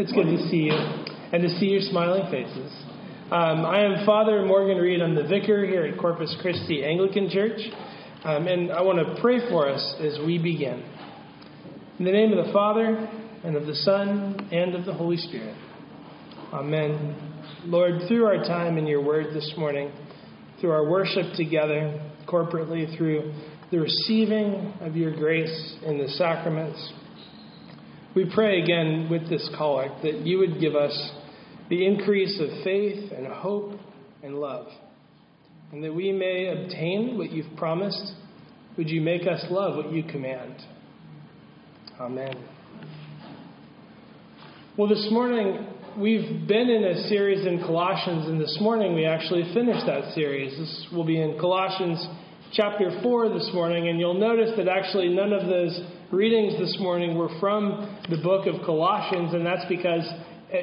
It's good to see you and to see your smiling faces. Um, I am Father Morgan Reed. I'm the vicar here at Corpus Christi Anglican Church. Um, and I want to pray for us as we begin. In the name of the Father, and of the Son, and of the Holy Spirit. Amen. Lord, through our time in your word this morning, through our worship together corporately, through the receiving of your grace in the sacraments, we pray again with this collect that you would give us the increase of faith and hope and love, and that we may obtain what you've promised. Would you make us love what you command? Amen. Well, this morning we've been in a series in Colossians, and this morning we actually finished that series. This will be in Colossians chapter 4 this morning, and you'll notice that actually none of those readings this morning were from the book of Colossians, and that's because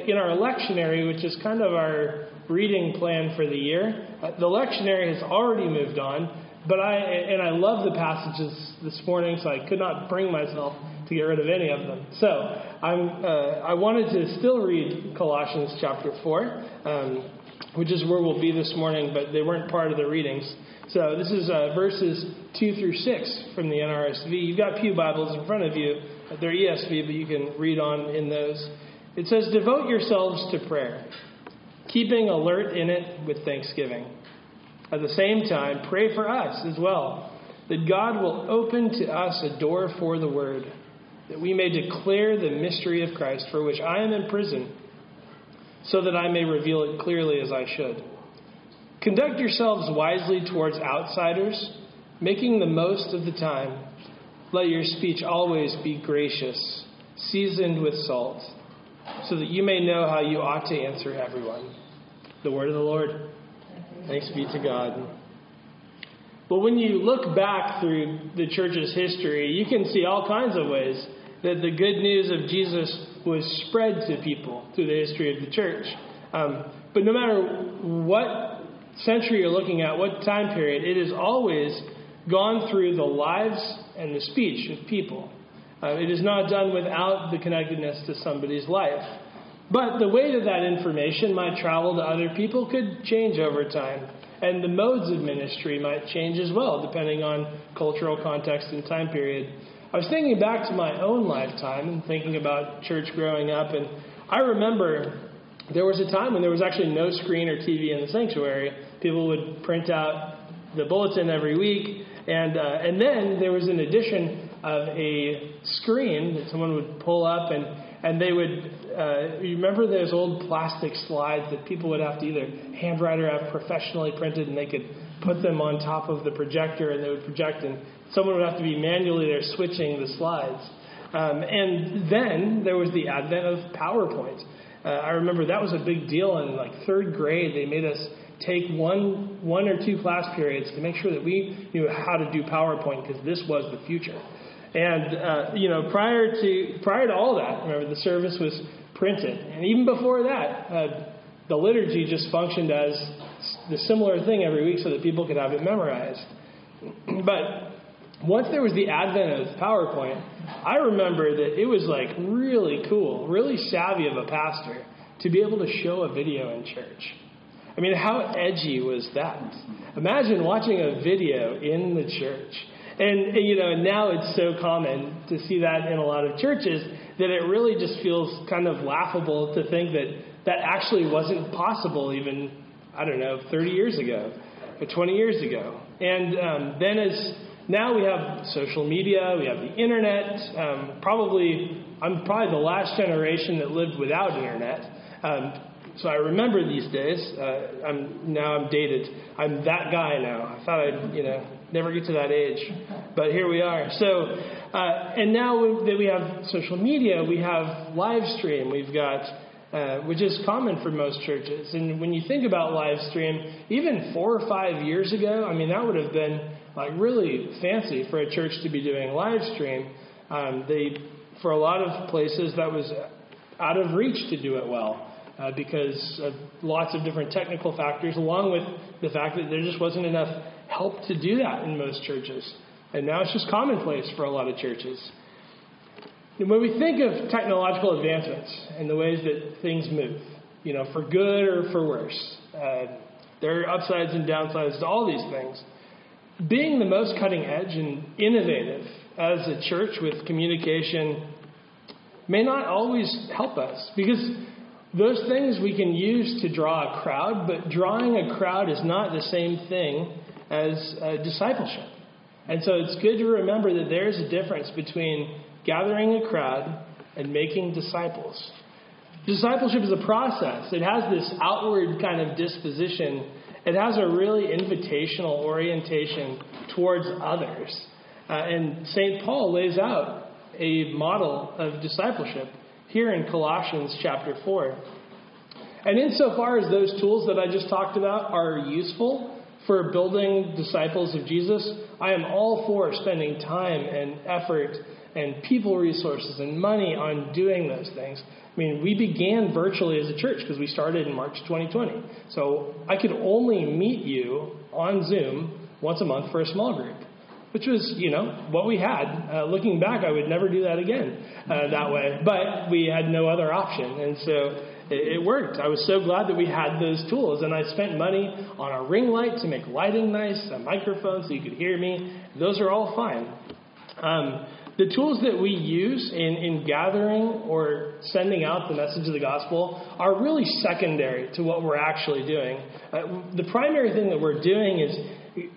in our lectionary, which is kind of our reading plan for the year, uh, the lectionary has already moved on. But I and I love the passages this morning, so I could not bring myself to get rid of any of them. So I'm uh, I wanted to still read Colossians chapter four, um, which is where we'll be this morning, but they weren't part of the readings. So this is uh, verses 2 through 6 from the NRSV. You've got Pew Bibles in front of you. They're ESV, but you can read on in those. It says, Devote yourselves to prayer, keeping alert in it with thanksgiving. At the same time, pray for us as well, that God will open to us a door for the word, that we may declare the mystery of Christ, for which I am in prison, so that I may reveal it clearly as I should. Conduct yourselves wisely towards outsiders, making the most of the time. Let your speech always be gracious, seasoned with salt, so that you may know how you ought to answer everyone. The word of the Lord. Thanks be to God. But when you look back through the church's history, you can see all kinds of ways that the good news of Jesus was spread to people through the history of the church. Um, but no matter what century you're looking at, what time period, it has always gone through the lives and the speech of people. Uh, it is not done without the connectedness to somebody's life. But the way that that information might travel to other people could change over time. And the modes of ministry might change as well, depending on cultural context and time period. I was thinking back to my own lifetime and thinking about church growing up, and I remember there was a time when there was actually no screen or TV in the sanctuary. People would print out the bulletin every week, and uh, and then there was an addition of a screen that someone would pull up, and and they would. Uh, you remember those old plastic slides that people would have to either handwrite or have professionally printed, and they could put them on top of the projector, and they would project, and someone would have to be manually there switching the slides. Um, and then there was the advent of PowerPoint. Uh, I remember that was a big deal in like third grade. They made us take one one or two class periods to make sure that we knew how to do PowerPoint because this was the future. And uh, you know, prior to prior to all that, remember the service was printed, and even before that, uh, the liturgy just functioned as the similar thing every week so that people could have it memorized. but once there was the advent of PowerPoint, I remember that it was like really cool, really savvy of a pastor to be able to show a video in church. I mean, how edgy was that? Imagine watching a video in the church. And, you know, now it's so common to see that in a lot of churches that it really just feels kind of laughable to think that that actually wasn't possible even, I don't know, 30 years ago or 20 years ago. And um, then as now we have social media, we have the internet. Um, probably, I'm probably the last generation that lived without internet. Um, so I remember these days. Uh, I'm now I'm dated. I'm that guy now. I thought I'd you know never get to that age, but here we are. So uh, and now that we have social media, we have live stream. We've got uh, which is common for most churches. And when you think about live stream, even four or five years ago, I mean, that would have been like really fancy for a church to be doing live stream. Um, they, for a lot of places, that was out of reach to do it well. Uh, because of lots of different technical factors, along with the fact that there just wasn't enough help to do that in most churches. And now it's just commonplace for a lot of churches. And when we think of technological advancements and the ways that things move, you know, for good or for worse, uh, there are upsides and downsides to all these things. Being the most cutting edge and innovative as a church with communication may not always help us because those things we can use to draw a crowd, but drawing a crowd is not the same thing as uh, discipleship. And so it's good to remember that there's a difference between gathering a crowd and making disciples. Discipleship is a process, it has this outward kind of disposition, it has a really invitational orientation towards others. Uh, and St. Paul lays out a model of discipleship here in Colossians chapter 4. And insofar as those tools that I just talked about are useful for building disciples of Jesus, I am all for spending time and effort and people resources and money on doing those things. I mean, we began virtually as a church because we started in March 2020. So I could only meet you on Zoom once a month for a small group, which was, you know, what we had. Uh, looking back, I would never do that again uh, that way. But we had no other option. And so it, worked. I was so glad that we had those tools. And I spent money on a ring light to make lighting nice, a microphone so you could hear me. Those are all fine. Um, the tools that we use in, in gathering or sending out the message of the gospel are really secondary to what we're actually doing. Uh, the primary thing that we're doing is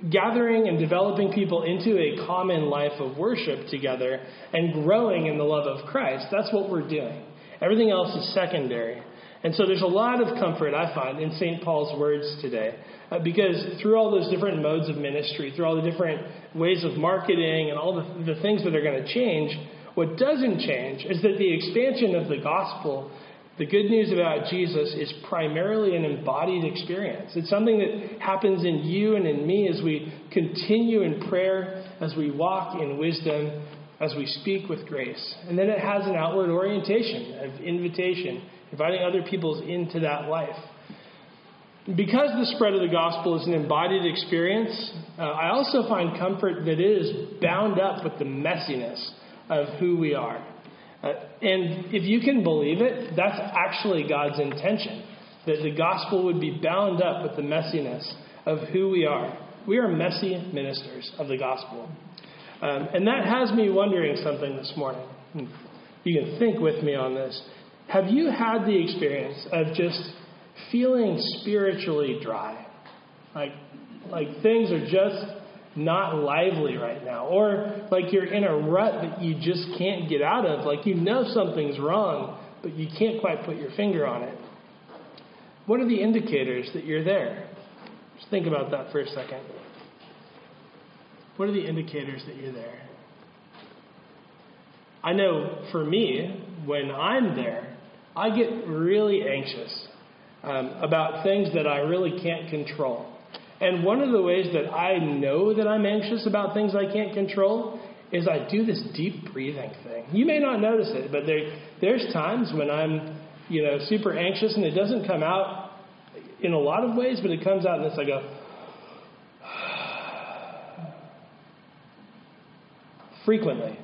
gathering and developing people into a common life of worship together and growing in the love of Christ. That's what we're doing. Everything else is secondary. And so there's a lot of comfort, I find, in St. Paul's words today. Uh, because through all those different modes of ministry, through all the different ways of marketing and all the, the things that are going to change, what doesn't change is that the expansion of the gospel, the good news about Jesus, is primarily an embodied experience. It's something that happens in you and in me as we continue in prayer, as we walk in wisdom, as we speak with grace. And then it has an outward orientation of invitation inviting other people into that life. Because the spread of the gospel is an embodied experience, uh, I also find comfort that it is bound up with the messiness of who we are. Uh, and if you can believe it, that's actually God's intention that the gospel would be bound up with the messiness of who we are. We are messy ministers of the gospel. Um, and that has me wondering something this morning. You can think with me on this. Have you had the experience of just feeling spiritually dry? Like, like things are just not lively right now. Or like you're in a rut that you just can't get out of. Like you know something's wrong, but you can't quite put your finger on it. What are the indicators that you're there? Just think about that for a second. What are the indicators that you're there? I know for me, when I'm there, I get really anxious um, about things that I really can't control. And one of the ways that I know that I'm anxious about things I can't control is I do this deep breathing thing. You may not notice it, but there, there's times when I'm, you know, super anxious and it doesn't come out in a lot of ways, but it comes out in this I go, frequently.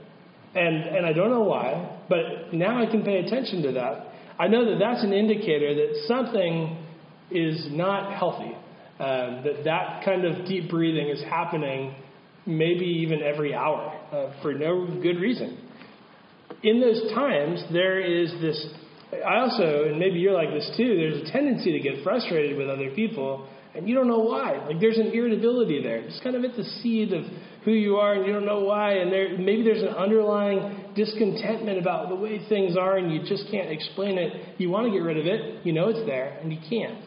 And, and I don't know why, but now I can pay attention to that. I know that that's an indicator that something is not healthy. Um, that that kind of deep breathing is happening maybe even every hour uh, for no good reason. In those times, there is this. I also, and maybe you're like this too, there's a tendency to get frustrated with other people, and you don't know why. Like there's an irritability there. It's kind of at the seed of who you are, and you don't know why. And there, maybe there's an underlying discontentment about the way things are and you just can't explain it, you want to get rid of it, you know it's there, and you can't.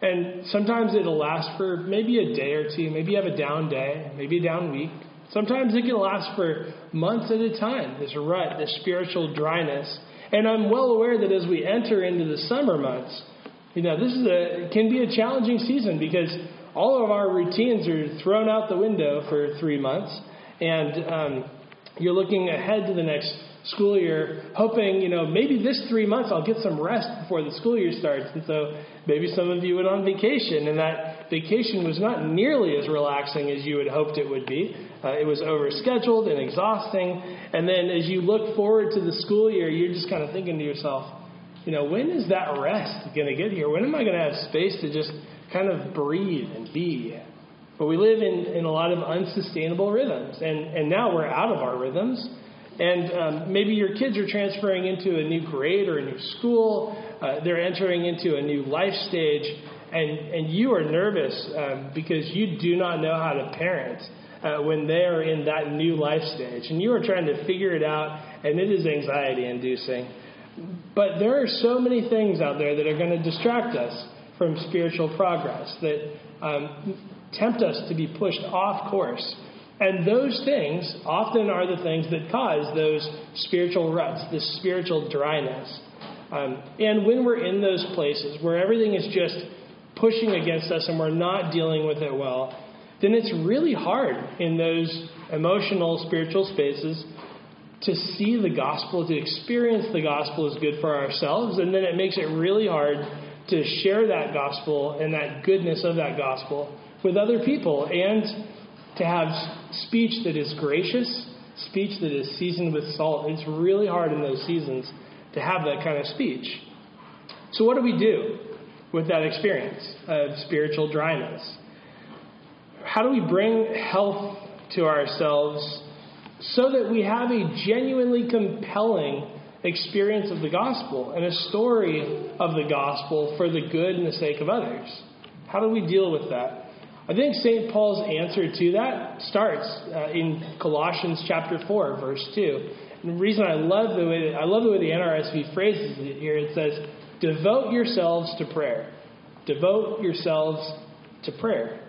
And sometimes it'll last for maybe a day or two. Maybe you have a down day, maybe a down week. Sometimes it can last for months at a time, this rut, this spiritual dryness. And I'm well aware that as we enter into the summer months, you know, this is a can be a challenging season because all of our routines are thrown out the window for three months, and um, you're looking ahead to the next school year, hoping, you know, maybe this three months I'll get some rest before the school year starts. And so maybe some of you went on vacation, and that vacation was not nearly as relaxing as you had hoped it would be. Uh, it was overscheduled and exhausting. And then as you look forward to the school year, you're just kind of thinking to yourself, you know, when is that rest going to get here? When am I going to have space to just kind of breathe and be? But we live in, in a lot of unsustainable rhythms, and, and now we're out of our rhythms. And um, maybe your kids are transferring into a new grade or a new school. Uh, they're entering into a new life stage, and, and you are nervous um, because you do not know how to parent uh, when they are in that new life stage. And you are trying to figure it out, and it is anxiety inducing. But there are so many things out there that are going to distract us from spiritual progress, that um, tempt us to be pushed off course. And those things often are the things that cause those spiritual ruts, this spiritual dryness. Um, and when we're in those places where everything is just pushing against us and we're not dealing with it well, then it's really hard in those emotional, spiritual spaces to see the gospel, to experience the gospel as good for ourselves. And then it makes it really hard to share that gospel and that goodness of that gospel with other people and to have speech that is gracious, speech that is seasoned with salt. It's really hard in those seasons to have that kind of speech. So, what do we do with that experience of spiritual dryness? How do we bring health to ourselves so that we have a genuinely compelling experience of the gospel and a story of the gospel for the good and the sake of others? How do we deal with that? I think St. Paul's answer to that starts uh, in Colossians chapter 4, verse 2. And the reason I love the way that, I love the way the NRSV phrases it here, it says, "Devote yourselves to prayer. Devote yourselves to prayer."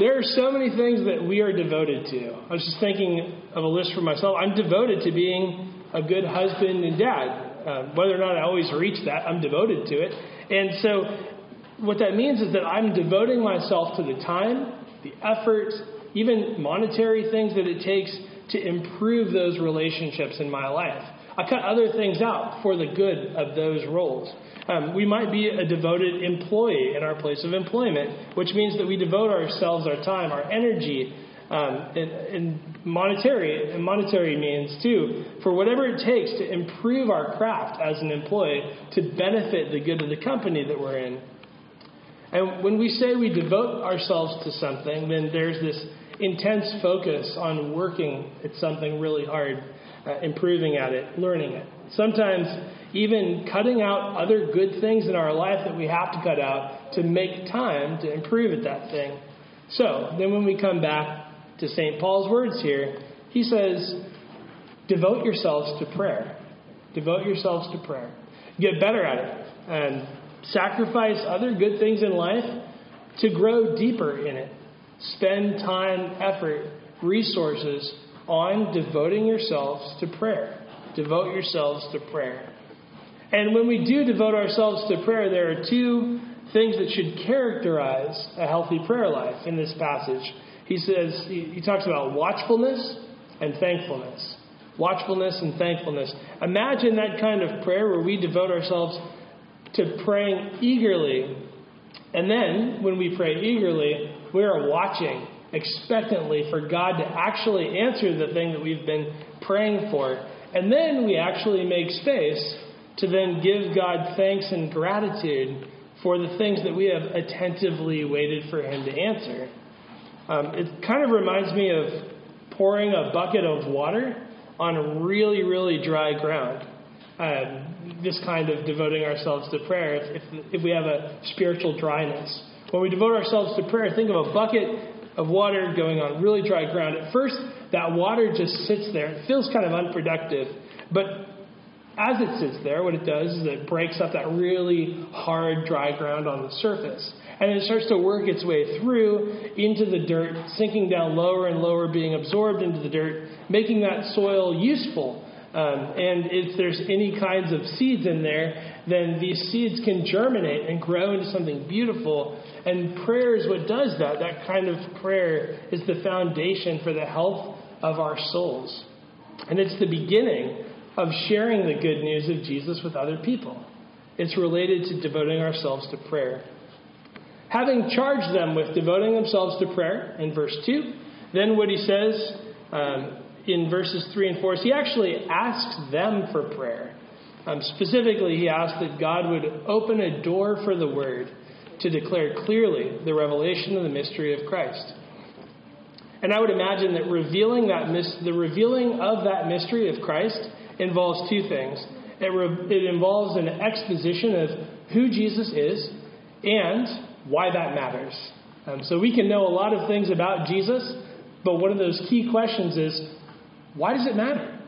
There are so many things that we are devoted to. I was just thinking of a list for myself. I'm devoted to being a good husband and dad. Uh, whether or not I always reach that, I'm devoted to it. And so what that means is that I'm devoting myself to the time, the effort, even monetary things that it takes to improve those relationships in my life. I cut other things out for the good of those roles. Um, we might be a devoted employee in our place of employment, which means that we devote ourselves, our time, our energy, um, in monetary and monetary means too, for whatever it takes to improve our craft as an employee to benefit the good of the company that we're in. And when we say we devote ourselves to something, then there's this intense focus on working at something really hard, uh, improving at it, learning it. Sometimes even cutting out other good things in our life that we have to cut out to make time to improve at that thing. So, then when we come back to St. Paul's words here, he says, devote yourselves to prayer. Devote yourselves to prayer. Get better at it. And sacrifice other good things in life to grow deeper in it. Spend time, effort, resources on devoting yourselves to prayer. Devote yourselves to prayer. And when we do devote ourselves to prayer, there are two things that should characterize a healthy prayer life in this passage. He says, he talks about watchfulness and thankfulness. Watchfulness and thankfulness. Imagine that kind of prayer where we devote ourselves to praying eagerly. And then, when we pray eagerly, we are watching expectantly for God to actually answer the thing that we've been praying for. And then we actually make space to then give God thanks and gratitude for the things that we have attentively waited for Him to answer. Um, it kind of reminds me of pouring a bucket of water on really, really dry ground um, this kind of devoting ourselves to prayer if, if, if we have a spiritual dryness. When we devote ourselves to prayer, think of a bucket of water going on really dry ground. At first, that water just sits there. It feels kind of unproductive. But as it sits there, what it does is it breaks up that really hard, dry ground on the surface. And it starts to work its way through into the dirt, sinking down lower and lower, being absorbed into the dirt, making that soil useful Um, and if there's any kinds of seeds in there, then these seeds can germinate and grow into something beautiful. And prayer is what does that. That kind of prayer is the foundation for the health of our souls. And it's the beginning of sharing the good news of Jesus with other people. It's related to devoting ourselves to prayer. Having charged them with devoting themselves to prayer in verse 2, then what he says um, in verses 3 and 4 is he actually asks them for prayer. Um, specifically, he asks that God would open a door for the word to declare clearly the revelation of the mystery of Christ. And I would imagine that revealing that mis- the revealing of that mystery of Christ involves two things. It, re- it involves an exposition of who Jesus is and why that matters. Um, so we can know a lot of things about Jesus, but one of those key questions is why does it matter?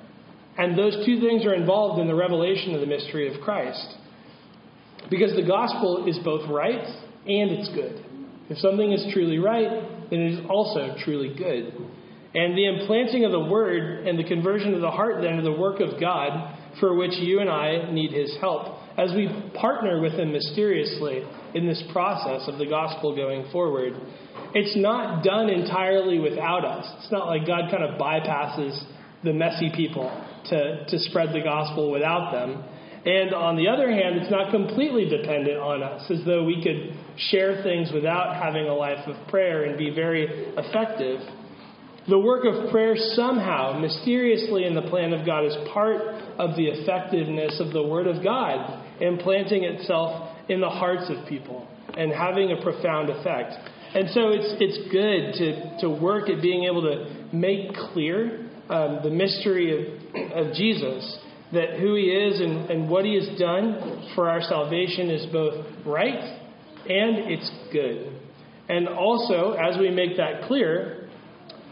And those two things are involved in the revelation of the mystery of Christ. Because the gospel is both right and it's good. If something is truly right, then it is also truly good. And the implanting of the word and the conversion of the heart then are the work of God for which you and I need his help as we partner with him mysteriously in this process of the gospel going forward. It's not done entirely without us. It's not like God kind of bypasses the messy people to, to spread the gospel without them. And on the other hand, it's not completely dependent on us, as though we could share things without having a life of prayer and be very effective. The work of prayer somehow, mysteriously in the plan of God, is part of the effectiveness of the Word of God, implanting itself in the hearts of people and having a profound effect. And so it's, it's good to, to work at being able to make clear um, the mystery of, of Jesus, that who he is and, and what he has done for our salvation is both right and it's good. And also, as we make that clear,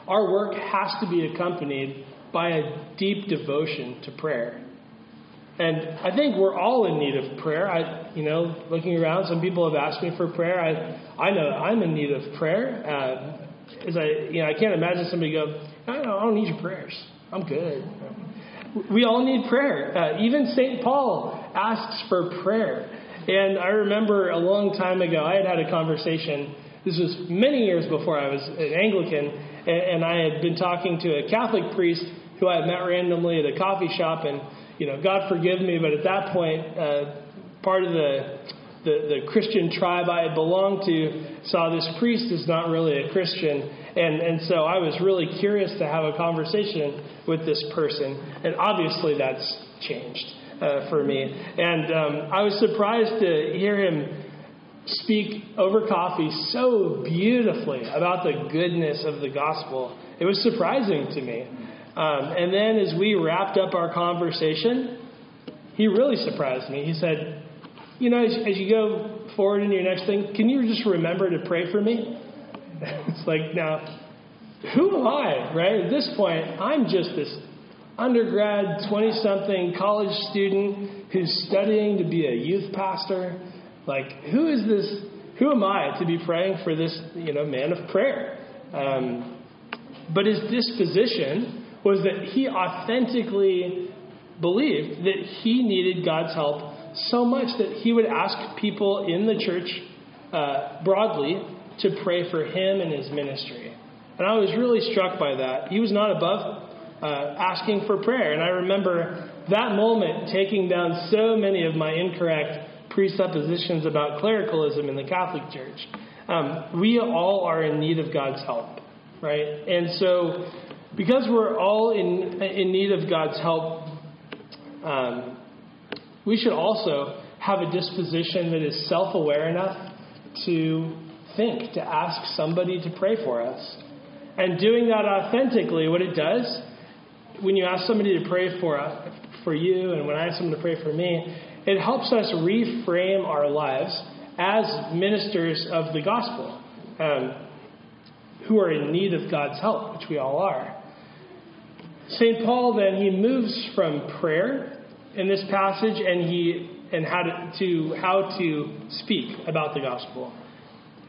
our work has to be accompanied by a deep devotion to prayer. And I think we're all in need of prayer. I, you know, looking around, some people have asked me for prayer. I, I know I'm in need of prayer. Uh, as I, you know, I can't imagine somebody go, I don't, need your prayers. I'm good. We all need prayer. Uh, even St. Paul asks for prayer. And I remember a long time ago, I had had a conversation. This was many years before I was an Anglican, and, and I had been talking to a Catholic priest who I had met randomly at a coffee shop, and you know, God forgive me, but at that point, uh, part of the, the, the Christian tribe I had belonged to saw this priest as not really a Christian, and and so I was really curious to have a conversation with this person, and obviously that's changed uh, for me, and um, I was surprised to hear him speak over coffee so beautifully about the goodness of the gospel. It was surprising to me. Um, and then as we wrapped up our conversation, he really surprised me. He said, You know, as, as you go forward into your next thing, can you just remember to pray for me? it's like, now, who am I, right? At this point, I'm just this undergrad, 20 something college student who's studying to be a youth pastor. Like, who is this? Who am I to be praying for this, you know, man of prayer? Um, but his disposition was that he authentically believed that he needed God's help so much that he would ask people in the church uh, broadly to pray for him and his ministry. And I was really struck by that. He was not above uh, asking for prayer. And I remember that moment taking down so many of my incorrect presuppositions about clericalism in the Catholic Church. Um, we all are in need of God's help, right? And so because we're all in, in need of God's help, um, we should also have a disposition that is self aware enough to think, to ask somebody to pray for us. And doing that authentically, what it does, when you ask somebody to pray for, for you, and when I ask someone to pray for me, it helps us reframe our lives as ministers of the gospel um, who are in need of God's help, which we all are. St. Paul then he moves from prayer in this passage and he and how to, to how to speak about the gospel.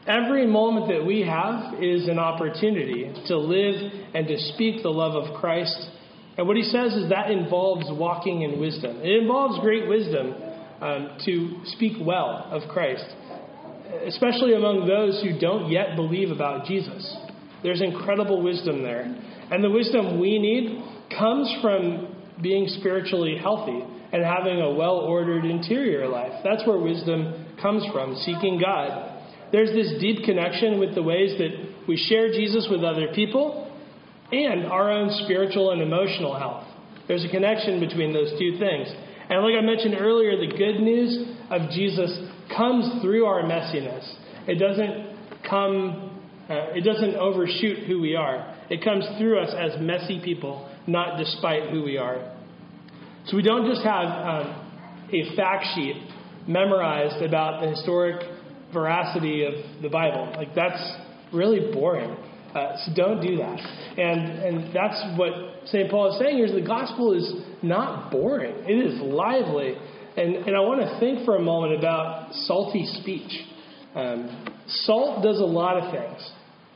Every moment that we have is an opportunity to live and to speak the love of Christ And what he says is that involves walking in wisdom. It involves great wisdom um, to speak well of Christ, especially among those who don't yet believe about Jesus. There's incredible wisdom there. And the wisdom we need comes from being spiritually healthy and having a well ordered interior life. That's where wisdom comes from, seeking God. There's this deep connection with the ways that we share Jesus with other people and our own spiritual and emotional health. There's a connection between those two things. And like I mentioned earlier, the good news of Jesus comes through our messiness. It doesn't come, uh, it doesn't overshoot who we are. It comes through us as messy people, not despite who we are. So we don't just have um, a fact sheet memorized about the historic veracity of the Bible. Like that's really boring. Uh, so don't do that. And, and that's what St. Paul is saying here is the gospel is not boring. It is lively. And, and I want to think for a moment about salty speech. Um, salt does a lot of things.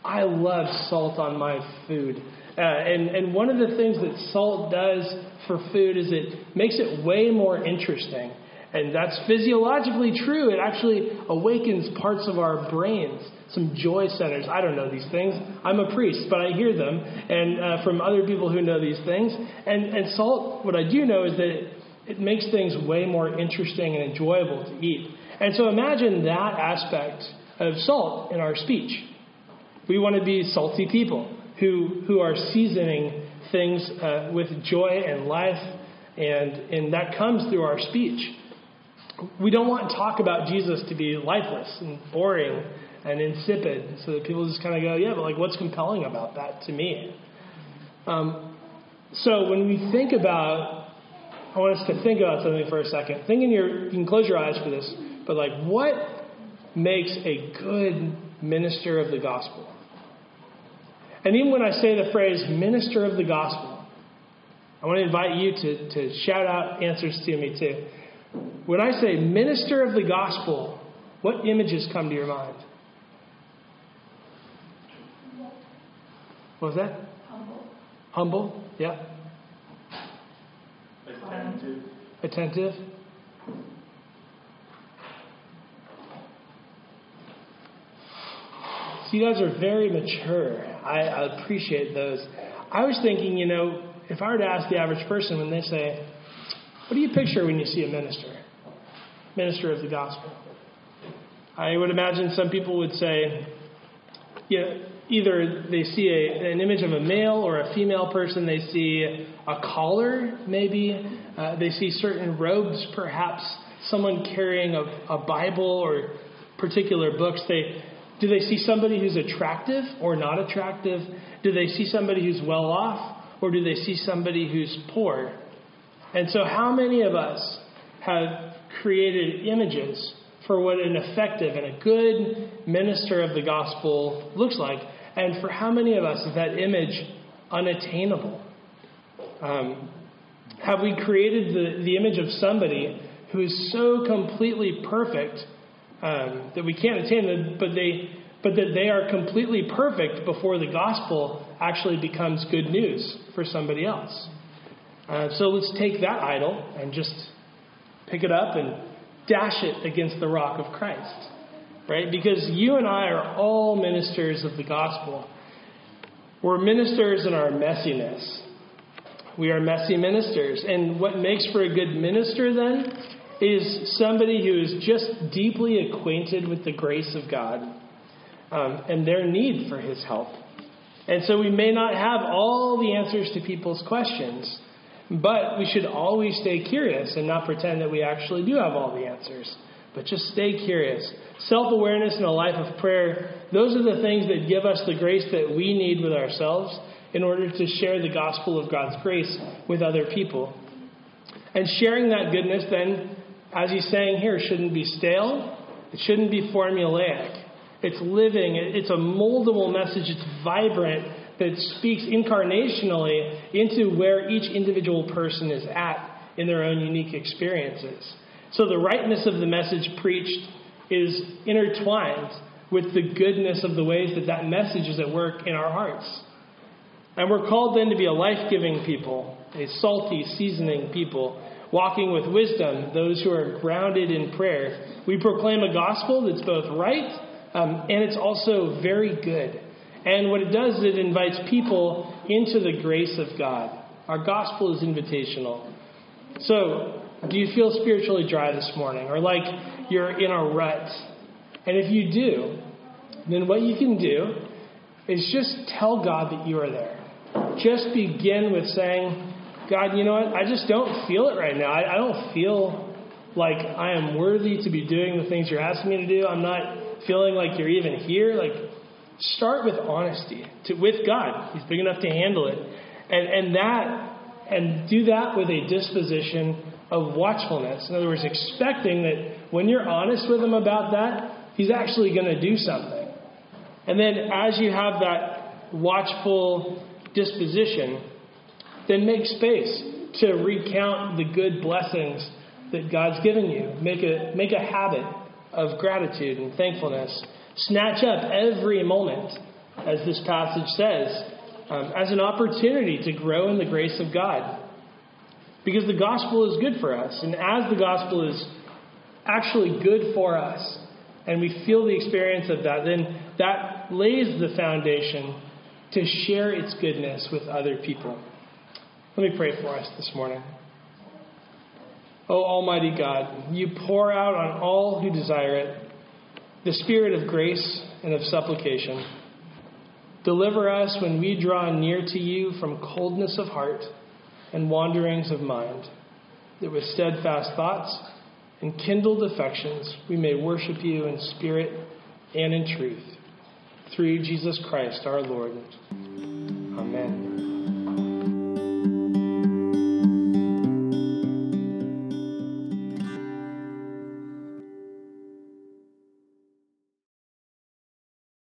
I love salt on my food. Uh, and, and one of the things that salt does for food is it makes it way more interesting. And that's physiologically true. It actually awakens parts of our brains some joy centers. I don't know these things. I'm a priest, but I hear them and uh, from other people who know these things. And, and salt, what I do know is that it makes things way more interesting and enjoyable to eat. And so imagine that aspect of salt in our speech. We want to be salty people who, who are seasoning things uh, with joy and life, and, and that comes through our speech. We don't want to talk about Jesus to be lifeless and boring and insipid, so that people just kind of go, yeah, but like, what's compelling about that to me? Um, so when we think about, I want us to think about something for a second. Think in your, you can close your eyes for this, but like, what makes a good minister of the gospel? And even when I say the phrase minister of the gospel, I want to invite you to, to shout out answers to me too. When I say minister of the gospel, what images come to your mind? What was that? Humble. Humble, yeah. Attentive. Attentive. So you guys are very mature. I, appreciate those. I was thinking, you know, if I were to ask the average person when they say, What do you picture when you see a minister? Minister of the gospel. I would imagine some people would say, yeah, either they see a, an image of a male or a female person, they see a collar, maybe, uh, they see certain robes, perhaps someone carrying a, a Bible or particular books. They, do they see somebody who's attractive or not attractive? Do they see somebody who's well off or do they see somebody who's poor? And so, how many of us have created images for what an effective and a good minister of the gospel looks like? And for how many of us is that image unattainable? Um, have we created the, the image of somebody who is so completely perfect um, that we can't attain but they but that they are completely perfect before the gospel actually becomes good news for somebody else. Uh, so let's take that idol and just pick it up and dash it against the rock of Christ right? Because you and I are all ministers of the gospel. We're ministers in our messiness. We are messy ministers. And what makes for a good minister then is somebody who is just deeply acquainted with the grace of God um, and their need for his help. And so we may not have all the answers to people's questions, but we should always stay curious and not pretend that we actually do have all the answers. But just stay curious. Self awareness and a life of prayer, those are the things that give us the grace that we need with ourselves in order to share the gospel of God's grace with other people. And sharing that goodness, then, as he's saying here, shouldn't be stale, it shouldn't be formulaic. It's living, it's a moldable message, it's vibrant, that speaks incarnationally into where each individual person is at in their own unique experiences. So the rightness of the message preached is intertwined with the goodness of the ways that that message is at work in our hearts. And we're called then to be a life giving people, a salty, seasoning people, walking with wisdom, those who are grounded in prayer. We proclaim a gospel that's both right um, and it's also very good. And what it does is it invites people into the grace of God. Our gospel is invitational. So, do you feel spiritually dry this morning or like you're in a rut? And if you do, then what you can do is just tell God that you are there. Just begin with saying, God, you know what? I just don't feel it right now. I, I don't feel like I am worthy to be doing the things you're asking me to do. I'm not feeling like you're even here. Like, start with honesty to, with God. He's big enough to handle it. And, and that, and do that with a disposition of watchfulness. In other words, expecting that when you're honest with him about that, he's actually going to do something. And then as you have that watchful disposition, then make space to recount the good blessings that God's given you. Make a, make a habit of gratitude and thankfulness. Snatch up every moment, as this passage says, um, as an opportunity to grow in the grace of God. Because the gospel is good for us. And as the gospel is actually good for us, and we feel the experience of that, then that lays the foundation to share its goodness with other people. Let me pray for us this morning. O Almighty God, you pour out on all who desire it the spirit of grace and of supplication. Deliver us when we draw near to you from coldness of heart and wanderings of mind, that with steadfast thoughts and kindled affections we may worship you in spirit and in truth. Through Jesus Christ our Lord. Amen.